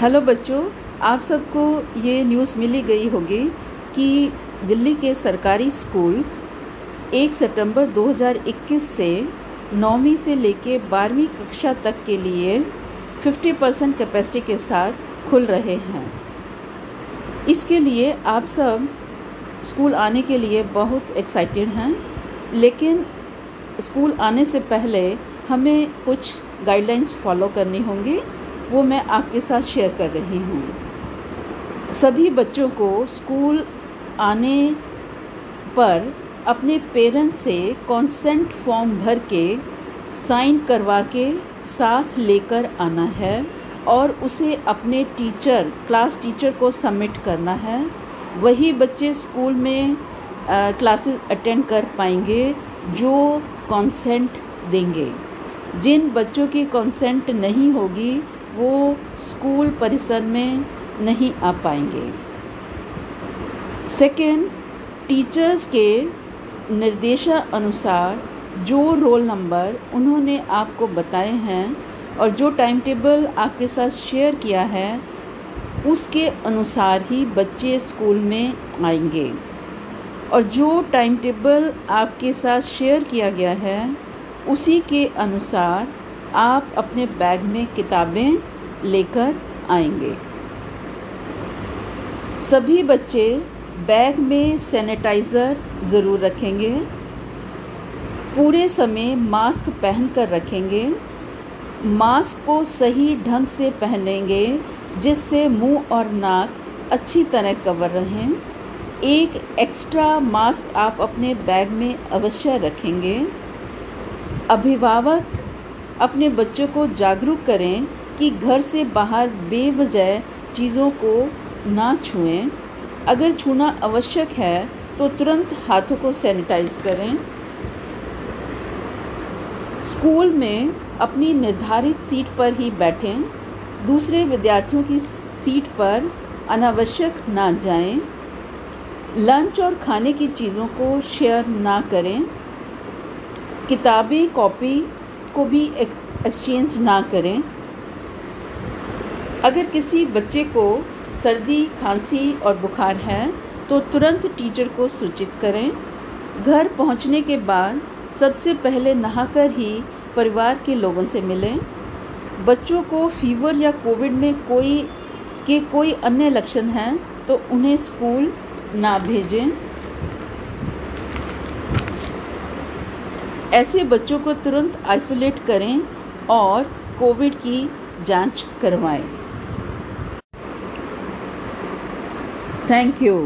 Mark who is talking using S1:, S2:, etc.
S1: Hello बच्चों, आप सबको ये न्यूज़ मिली गई होगी कि दिल्ली के सरकारी स्कूल 1 सितंबर 2021 से नौवीं से लेके बारहवीं कक्षा तक के लिए 50 परसेंट कैपेसिटी के साथ खुल रहे हैं। इसके लिए आप सब स्कूल आने के लिए बहुत एक्साइटेड हैं, लेकिन स्कूल आने से पहले हमें कुछ गाइडलाइंस फॉलो करनी होंगी। वो मैं आपके साथ शेयर कर रही हूँ। सभी बच्चों को स्कूल आने पर अपने पेरेंट्स से कॉन्सेंट फॉर्म भर के साइन करवा के साथ लेकर आना है और उसे अपने टीचर क्लास टीचर को सबमिट करना है। वही बच्चे स्कूल में क्लासेस अटेंड कर पाएँगे जो कॉन्सेंट देंगे। जिन बच्चों की कॉन्सेंट नहीं होगी वो स्कूल परिसर में नहीं आ पाएँगे। सेकेंड टीचर्स के निर्देशानुसार जो रोल नंबर उन्होंने आपको बताए हैं और जो टाइम टेबल आपके साथ शेयर किया है, उसके अनुसार ही बच्चे स्कूल में आएँगे। और जो टाइम टेबल आपके साथ शेयर किया गया है, उसी के अनुसार आप अपने बैग में किताबें लेकर आएँगे। सभी बच्चे बैग में सैनिटाइज़र ज़रूर रखेंगे। पूरे समय मास्क पहन कर रखेंगे। मास्क को सही ढंग से पहनेंगे, जिससे मुँह और नाक अच्छी तरह कवर रहें। एक एक्स्ट्रा मास्क आप अपने बैग में अवश्य रखेंगे। अभिभावक अपने बच्चों को जागरूक करें कि घर से बाहर बेवजह चीज़ों को ना छुएँ। अगर छूना आवश्यक है तो तुरंत हाथों को सैनिटाइज करें। स्कूल में अपनी निर्धारित सीट पर ही बैठें। दूसरे विद्यार्थियों की सीट पर अनावश्यक ना जाएँ, लंच और खाने की चीज़ों को शेयर ना करें। किताबें कॉपी को भी एक्सचेंज ना करें। अगर किसी बच्चे को सर्दी, खांसी और बुखार है तो तुरंत टीचर को सूचित करें। घर पहुँचने के बाद सबसे पहले नहाकर ही परिवार के लोगों से मिलें। बच्चों को फीवर या कोविड में कोई, के कोई अन्य लक्षण हैं तो उन्हें स्कूल ना भेजें। ऐसे बच्चों को तुरंत आइसोलेट करें और कोविड की जाँच करवाएँ। Thank you.